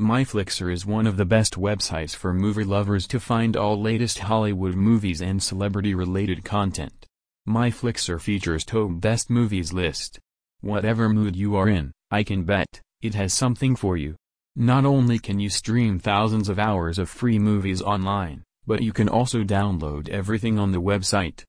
MyFlixer is one of the best websites for movie lovers to find all latest Hollywood movies and celebrity-related content. MyFlixer features top best movies list. Whatever mood you are in, I can bet, it has something for you. Not only can you stream thousands of hours of free movies online, but you can also download everything on the website.